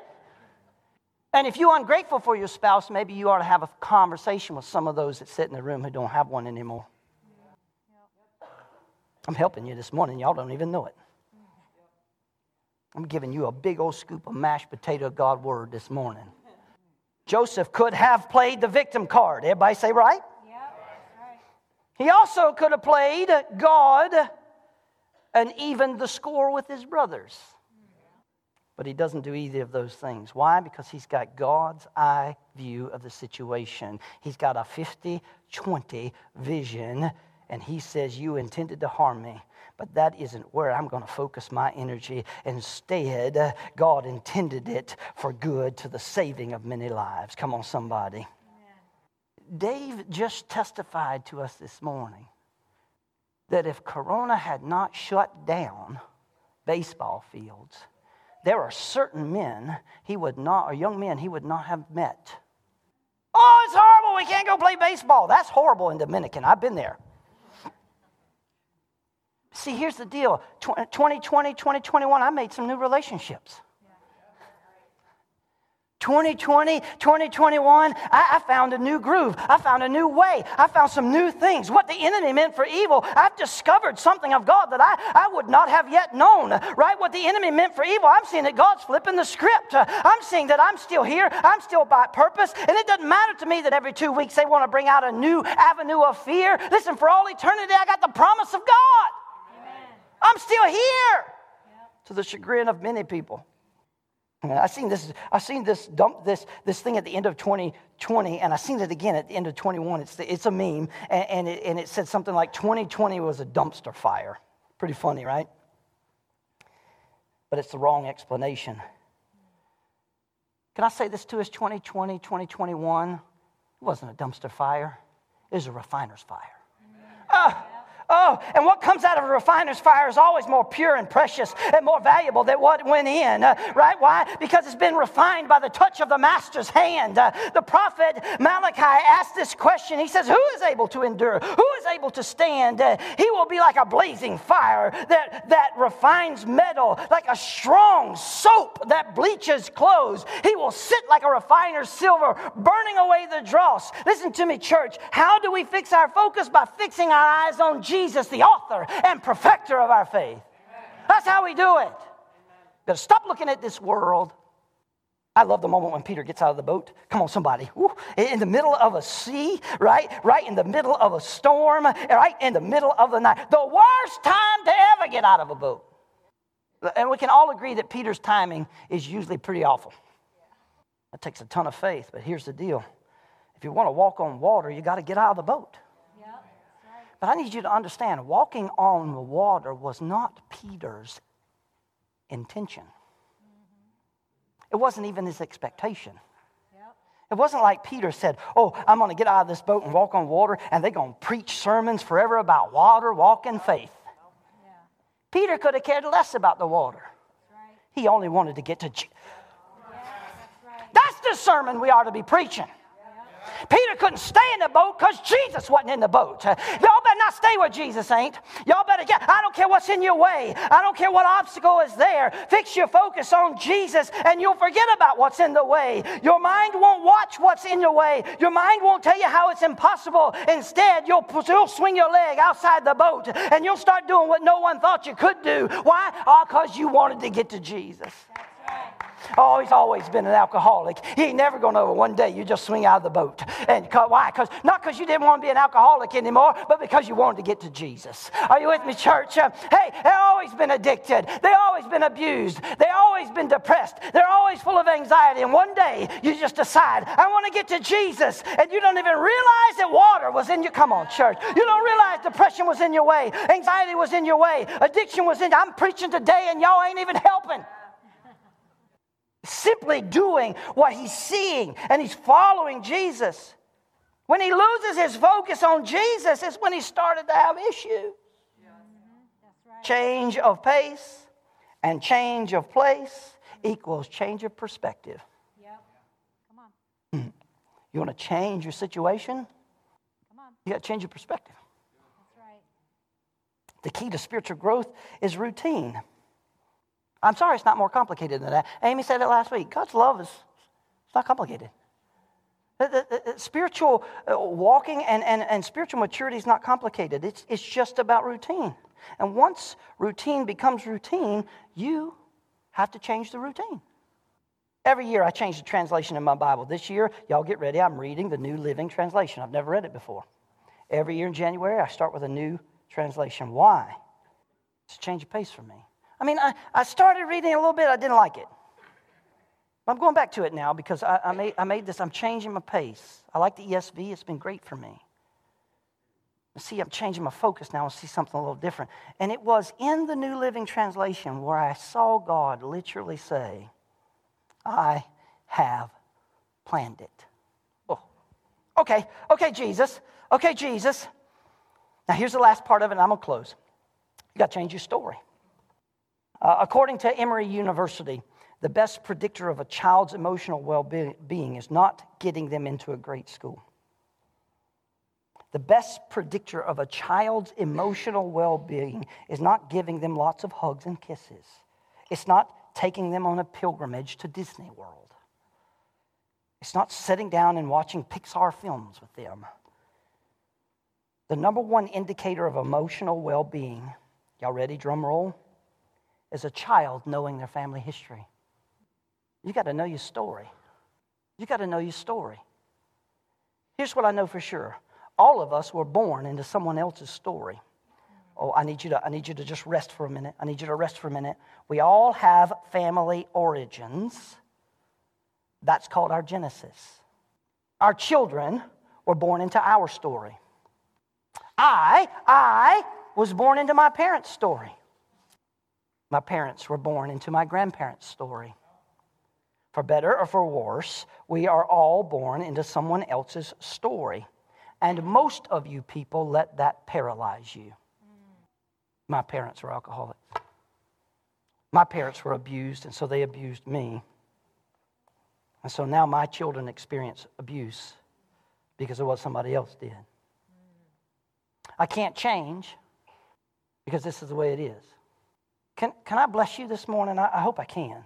And if you're ungrateful for your spouse, maybe you ought to have a conversation with some of those that sit in the room who don't have one anymore. I'm helping you this morning. Y'all don't even know it. I'm giving you a big old scoop of mashed potato God word this morning. Joseph could have played the victim card. Everybody say right? Yep. Right. He also could have played God and even the score with his brothers. But he doesn't do either of those things. Why? Because he's got God's eye view of the situation. He's got a 50 20 vision, and he says, You intended to harm me. But that isn't where I'm going to focus my energy. Instead, God intended it for good to the saving of many lives. Come on, somebody. Dave just testified to us this morning that if Corona had not shut down baseball fields, there are certain men he would not, or young men he would not have met. Oh, it's horrible. We can't go play baseball. That's horrible in Dominican. I've been there. See, here's the deal 2020, 2021, I made some new relationships. 2020, 2021, I, I, found a new groove. I found a new way. I found some new things. What the enemy meant for evil, I've discovered something of God that I, I would not have yet known, right? What the enemy meant for evil, I'm seeing that God's flipping the script. I'm seeing that I'm still here. I'm still by purpose. And it doesn't matter to me that every two weeks they want to bring out a new avenue of fear. Listen, for all eternity, I got the promise of God. I'm still here to the chagrin of many people. I seen this. I seen this dump this this thing at the end of 2020, and I seen it again at the end of 21. It's the, it's a meme, and, and it, and it said something like 2020 was a dumpster fire. Pretty funny, right? But it's the wrong explanation. Can I say this to us? 2020, 2021, it wasn't a dumpster fire. It was a refiner's fire. Oh, and what comes out of a refiner's fire is always more pure and precious and more valuable than what went in, uh, right? Why? Because it's been refined by the touch of the master's hand. Uh, the prophet Malachi asked this question. He says, Who is able to endure? Who is able to stand? Uh, he will be like a blazing fire that, that refines metal, like a strong soap that bleaches clothes. He will sit like a refiner's silver, burning away the dross. Listen to me, church. How do we fix our focus? By fixing our eyes on Jesus, the author and perfecter of our faith. That's how we do it. To stop looking at this world. I love the moment when Peter gets out of the boat. Come on, somebody. In the middle of a sea, right? Right in the middle of a storm, right in the middle of the night. The worst time to ever get out of a boat. And we can all agree that Peter's timing is usually pretty awful. That takes a ton of faith, but here's the deal. If you want to walk on water, you got to get out of the boat. But I need you to understand walking on the water was not Peter's intention. It wasn't even his expectation. It wasn't like Peter said, Oh, I'm going to get out of this boat and walk on water, and they're going to preach sermons forever about water, walk in faith. Yeah. Peter could have cared less about the water. Right. He only wanted to get to. Je- yeah, that's, right. that's the sermon we ought to be preaching. Peter couldn't stay in the boat because Jesus wasn't in the boat. Y'all better not stay where Jesus ain't. Y'all better get, I don't care what's in your way. I don't care what obstacle is there. Fix your focus on Jesus and you'll forget about what's in the way. Your mind won't watch what's in your way. Your mind won't tell you how it's impossible. Instead, you'll, you'll swing your leg outside the boat and you'll start doing what no one thought you could do. Why? Ah, oh, because you wanted to get to Jesus. Oh, he's always been an alcoholic. He ain't never going to know one day you just swing out of the boat. And why? Because not because you didn't want to be an alcoholic anymore, but because you wanted to get to Jesus. Are you with me, church? Uh, hey, they've always been addicted. They've always been abused. They've always been depressed. They're always full of anxiety. And one day you just decide, I want to get to Jesus. And you don't even realize that water was in your, come on, church. You don't realize depression was in your way. Anxiety was in your way. Addiction was in, I'm preaching today and y'all ain't even helping simply doing what he's seeing and he's following Jesus. When he loses his focus on Jesus, is when he started to have issues. Change of pace and change of place equals change of perspective. Yep. Come on. You want to change your situation? Come on. You got to change your perspective. That's right. The key to spiritual growth is routine. I'm sorry it's not more complicated than that. Amy said it last week. God's love is it's not complicated. Spiritual uh, walking and, and, and spiritual maturity is not complicated. It's, it's just about routine. And once routine becomes routine, you have to change the routine. Every year I change the translation in my Bible. This year, y'all get ready, I'm reading the New Living Translation. I've never read it before. Every year in January, I start with a new translation. Why? It's a change of pace for me. I mean, I, I started reading a little bit, I didn't like it. I'm going back to it now because I, I, made, I made this, I'm changing my pace. I like the ESV, it's been great for me. See, I'm changing my focus now and see something a little different. And it was in the New Living Translation where I saw God literally say, I have planned it. Oh, okay, okay, Jesus. Okay, Jesus. Now, here's the last part of it, and I'm to close. You got to change your story. Uh, according to Emory University, the best predictor of a child's emotional well being is not getting them into a great school. The best predictor of a child's emotional well being is not giving them lots of hugs and kisses. It's not taking them on a pilgrimage to Disney World. It's not sitting down and watching Pixar films with them. The number one indicator of emotional well being, y'all ready, drum roll? As a child knowing their family history. You got to know your story. You got to know your story. Here's what I know for sure all of us were born into someone else's story. Oh, I need you to, I need you to just rest for a minute. I need you to rest for a minute. We all have family origins. That's called our Genesis. Our children were born into our story. I, I was born into my parents' story. My parents were born into my grandparents' story. For better or for worse, we are all born into someone else's story. And most of you people let that paralyze you. My parents were alcoholics. My parents were abused, and so they abused me. And so now my children experience abuse because of what somebody else did. I can't change because this is the way it is. Can, can I bless you this morning? I, I hope I can.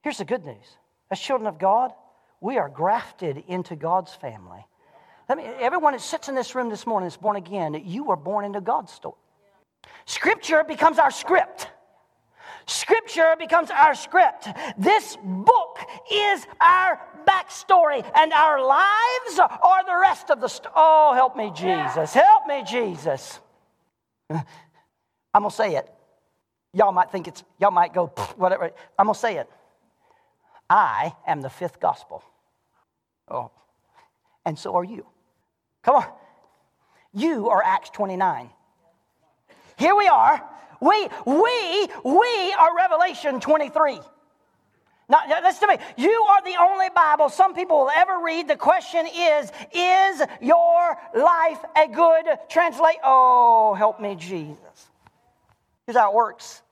Here's the good news as children of God, we are grafted into God's family. Let me, everyone that sits in this room this morning is born again. You were born into God's story. Scripture becomes our script. Scripture becomes our script. This book is our backstory, and our lives are the rest of the story. Oh, help me, Jesus. Help me, Jesus. *laughs* I'm going to say it. Y'all might think it's, y'all might go, whatever. I'm going to say it. I am the fifth gospel. Oh, and so are you. Come on. You are Acts 29. Here we are. We, we, we are Revelation 23. Now, listen to me. You are the only Bible some people will ever read. The question is Is your life a good translate? Oh, help me, Jesus. Here's how it works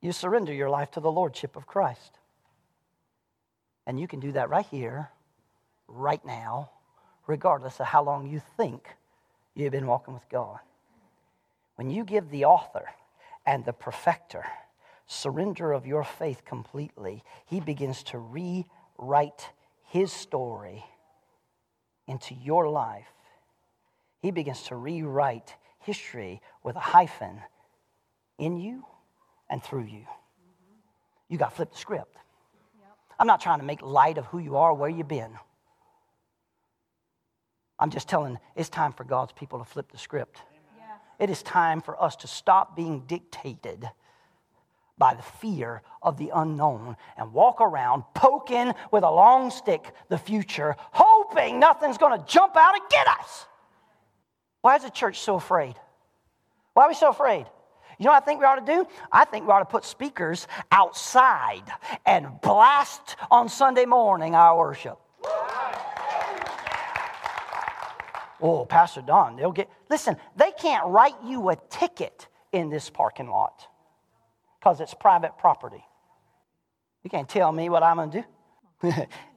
you surrender your life to the Lordship of Christ. And you can do that right here, right now, regardless of how long you think you've been walking with God. When you give the author and the perfecter surrender of your faith completely, he begins to rewrite his story into your life. He begins to rewrite history with a hyphen in you and through you. You got to flip the script. I'm not trying to make light of who you are, where you've been. I'm just telling it's time for God's people to flip the script. It is time for us to stop being dictated by the fear of the unknown and walk around poking with a long stick the future, hoping nothing's going to jump out and get us. Why is the church so afraid? Why are we so afraid? You know what I think we ought to do? I think we ought to put speakers outside and blast on Sunday morning our worship. Oh, Pastor Don, they'll get, listen, they can't write you a ticket in this parking lot because it's private property. You can't tell me what I'm going to do. *laughs*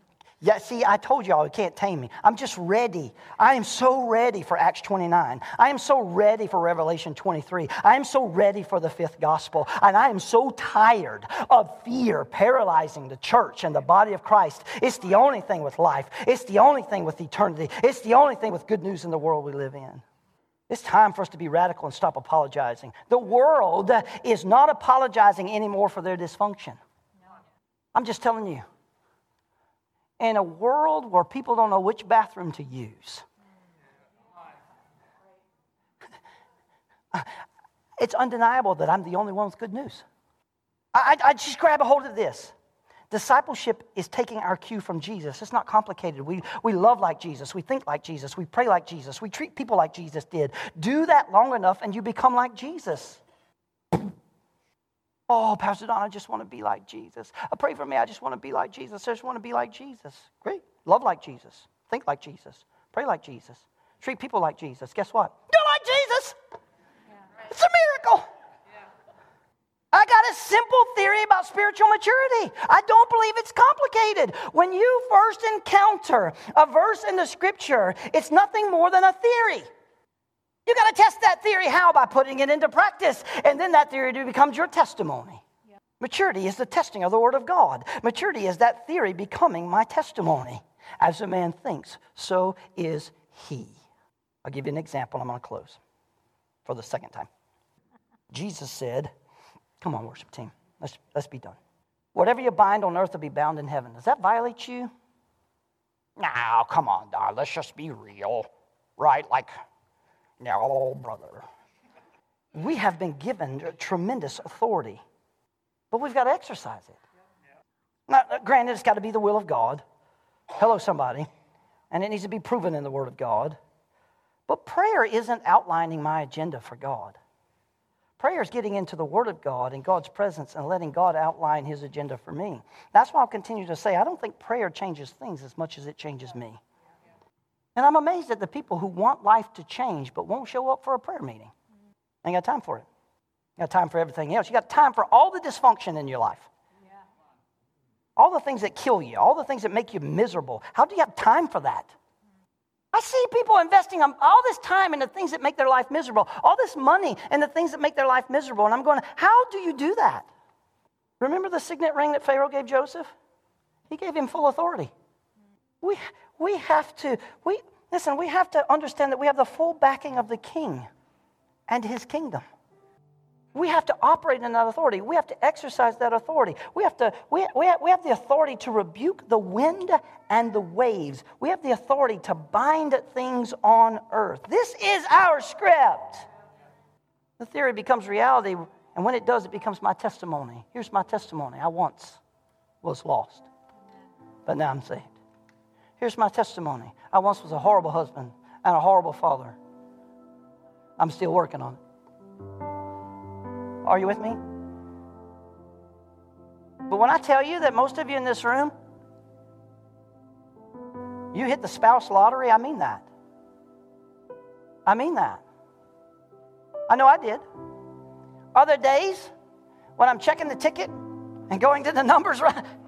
Yeah, see, I told y'all you can't tame me. I'm just ready. I am so ready for Acts 29. I am so ready for Revelation 23. I am so ready for the fifth gospel. And I am so tired of fear paralyzing the church and the body of Christ. It's the only thing with life, it's the only thing with eternity, it's the only thing with good news in the world we live in. It's time for us to be radical and stop apologizing. The world is not apologizing anymore for their dysfunction. I'm just telling you in a world where people don't know which bathroom to use. *laughs* It's undeniable that I'm the only one with good news. I, I, just grab a hold of this. Discipleship is taking our cue from Jesus. It's not complicated. We, we love like Jesus. We think like Jesus. We pray like Jesus. We treat people like Jesus did. Do that long enough and you become like Jesus. Oh, Pastor Don, I just want to be like Jesus. Uh, pray for me. I just want to be like Jesus. I just want to be like Jesus. Great. Love like Jesus. Think like Jesus. Pray like Jesus. Treat people like Jesus. Guess what? You're like Jesus. Yeah. It's a miracle. Yeah. I got a simple theory about spiritual maturity. I don't believe it's complicated. When you first encounter a verse in the scripture, it's nothing more than a theory. You got to test that theory. How? By putting it into practice. And then that theory becomes your testimony. Maturity is the testing of the Word of God. Maturity is that theory becoming my testimony. As a man thinks, so is he. I'll give you an example. I'm going to close for the second time. Jesus said, Come on, worship team, let's, let's be done. Whatever you bind on earth will be bound in heaven. Does that violate you? Now, come on, Don, let's just be real, right? Like, no, brother. We have been given tremendous authority, but we've got to exercise it. Now, uh, granted, it's got to be the will of God. Hello, somebody. And it needs to be proven in the Word of God. But prayer isn't outlining my agenda for God. Prayer is getting into the Word of God and God's presence and letting God outline His agenda for me. That's why I'll continue to say I don't think prayer changes things as much as it changes me. And I'm amazed at the people who want life to change but won't show up for a prayer meeting. Ain't got time for it. You got time for everything else. You got time for all the dysfunction in your life. All the things that kill you, all the things that make you miserable. How do you have time for that? I see people investing um, all this time in the things that make their life miserable, all this money in the things that make their life miserable. And I'm going, how do you do that? Remember the signet ring that Pharaoh gave Joseph? He gave him full authority. We, we have to, we, listen, we have to understand that we have the full backing of the king and his kingdom. We have to operate in that authority. We have to exercise that authority. We have, to, we, we, have, we have the authority to rebuke the wind and the waves. We have the authority to bind things on earth. This is our script. The theory becomes reality, and when it does, it becomes my testimony. Here's my testimony I once was lost, but now I'm saved. Here's my testimony I once was a horrible husband and a horrible father. I'm still working on it. Are you with me? But when I tell you that most of you in this room, you hit the spouse lottery, I mean that. I mean that. I know I did. Other days when I'm checking the ticket and going to the numbers. *laughs*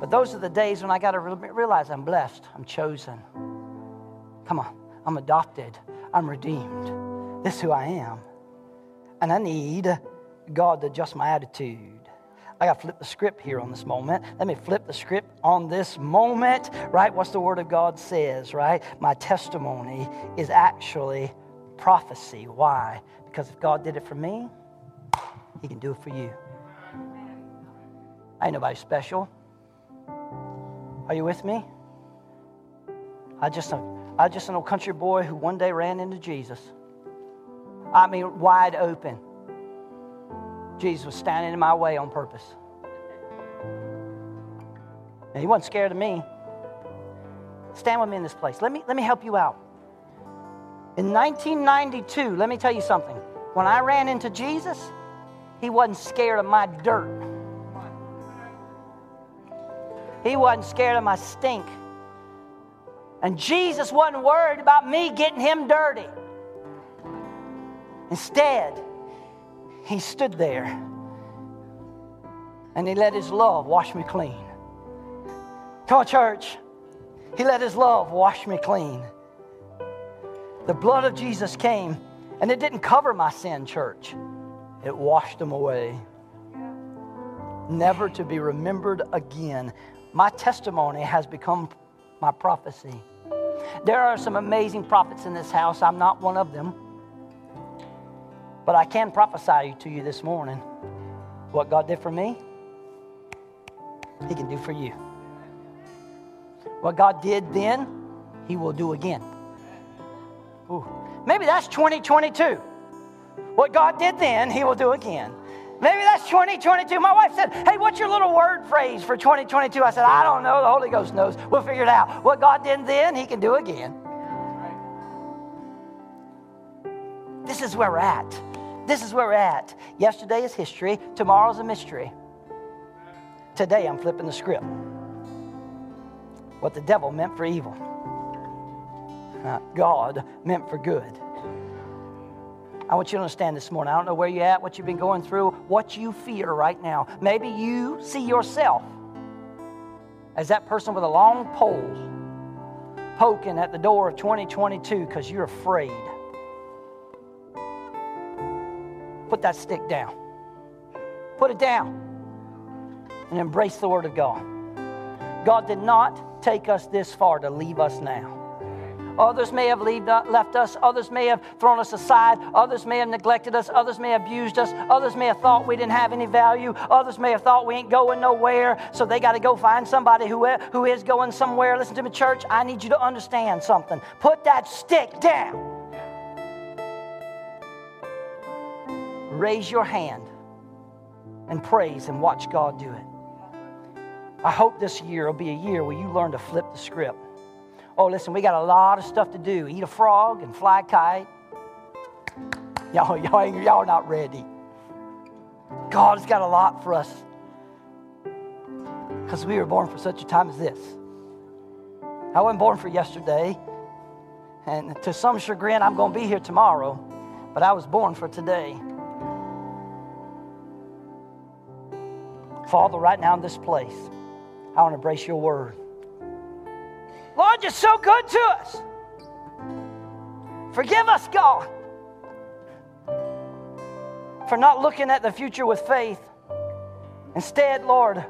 But those are the days when I got to realize I'm blessed, I'm chosen. Come on, I'm adopted, I'm redeemed. This is who I am. And I need God to adjust my attitude. I got to flip the script here on this moment. Let me flip the script on this moment, right? What's the Word of God says, right? My testimony is actually prophecy. Why? Because if God did it for me, He can do it for you. I ain't nobody special. Are you with me? I just, I just an old country boy who one day ran into Jesus. I mean, wide open. Jesus was standing in my way on purpose. And he wasn't scared of me. Stand with me in this place. Let me, let me help you out. In 1992, let me tell you something. When I ran into Jesus, he wasn't scared of my dirt. He wasn't scared of my stink. And Jesus wasn't worried about me getting him dirty. Instead, he stood there and he let his love wash me clean. Come on, church. He let his love wash me clean. The blood of Jesus came and it didn't cover my sin, church, it washed them away. Never to be remembered again my testimony has become my prophecy. There are some amazing prophets in this house. I'm not one of them. But I can prophesy to you this morning what God did for me, He can do for you. What God did then, He will do again. Ooh. Maybe that's 2022. What God did then, He will do again. Maybe that's 2022. My wife said, Hey, what's your little word phrase for 2022? I said, I don't know. The Holy Ghost knows. We'll figure it out. What God did then, He can do again. This is where we're at. This is where we're at. Yesterday is history, tomorrow's a mystery. Today, I'm flipping the script. What the devil meant for evil, God meant for good. I want you to understand this morning. I don't know where you're at, what you've been going through, what you fear right now. Maybe you see yourself as that person with a long pole poking at the door of 2022 because you're afraid. Put that stick down. Put it down and embrace the Word of God. God did not take us this far to leave us now. Others may have left us. Others may have thrown us aside. Others may have neglected us. Others may have abused us. Others may have thought we didn't have any value. Others may have thought we ain't going nowhere. So they got to go find somebody who, who is going somewhere. Listen to me, church. I need you to understand something. Put that stick down. Raise your hand and praise and watch God do it. I hope this year will be a year where you learn to flip the script. Oh, listen, we got a lot of stuff to do. Eat a frog and fly a kite. Y'all, *laughs* y'all, y'all not ready. God's got a lot for us. because we were born for such a time as this. I wasn't born for yesterday. And to some chagrin, I'm going to be here tomorrow, but I was born for today. Father, right now in this place, I want to embrace your word. Lord, you're so good to us. Forgive us, God, for not looking at the future with faith. Instead, Lord,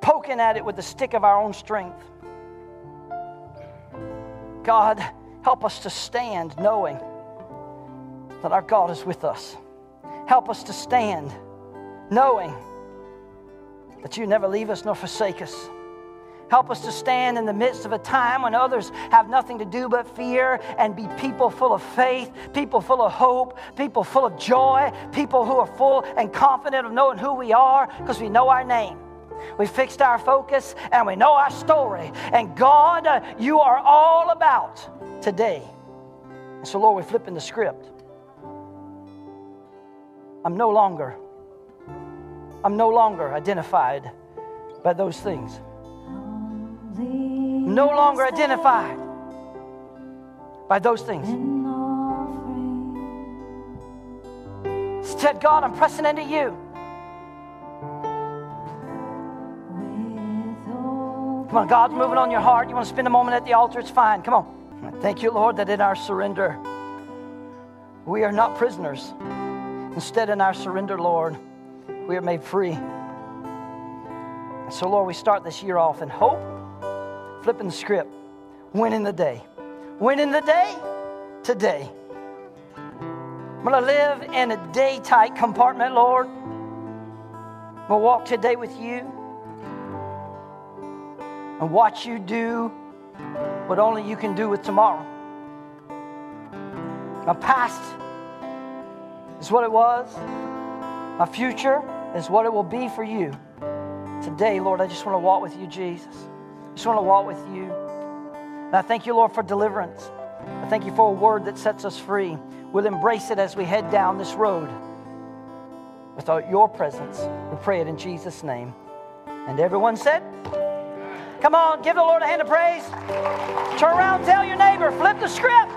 poking at it with the stick of our own strength. God, help us to stand knowing that our God is with us. Help us to stand knowing that you never leave us nor forsake us. Help us to stand in the midst of a time when others have nothing to do but fear and be people full of faith, people full of hope, people full of joy, people who are full and confident of knowing who we are because we know our name. We fixed our focus and we know our story. And God, uh, you are all about today. And so, Lord, we're flipping the script. I'm no longer, I'm no longer identified by those things. No longer identified by those things. Instead, God, I'm pressing into you. Come on, God's moving on your heart. You want to spend a moment at the altar? It's fine. Come on. Thank you, Lord, that in our surrender, we are not prisoners. Instead, in our surrender, Lord, we are made free. So, Lord, we start this year off in hope, flipping the script, winning the day. Winning the day today. I'm going to live in a day tight compartment, Lord. I'm going to walk today with you and watch you do what only you can do with tomorrow. My past is what it was, my future is what it will be for you. Today, Lord, I just want to walk with you, Jesus. Just want to walk with you. And I thank you, Lord, for deliverance. I thank you for a word that sets us free. We'll embrace it as we head down this road. Without your presence, we pray it in Jesus' name. And everyone said, Come on, give the Lord a hand of praise. Turn around, tell your neighbor, flip the script.